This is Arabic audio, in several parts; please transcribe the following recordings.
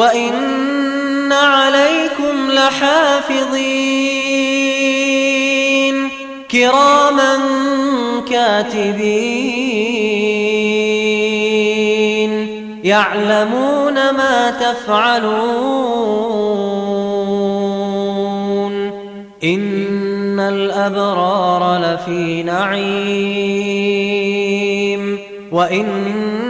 وإن عليكم لحافظين كراما كاتبين يعلمون ما تفعلون إن الأبرار لفي نعيم وإن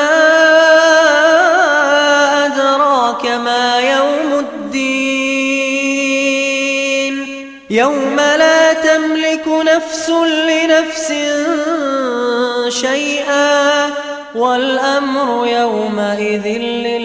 ما يوم الدين. يوم لا تملك نفس لنفس شيئا والأمر يومئذ لله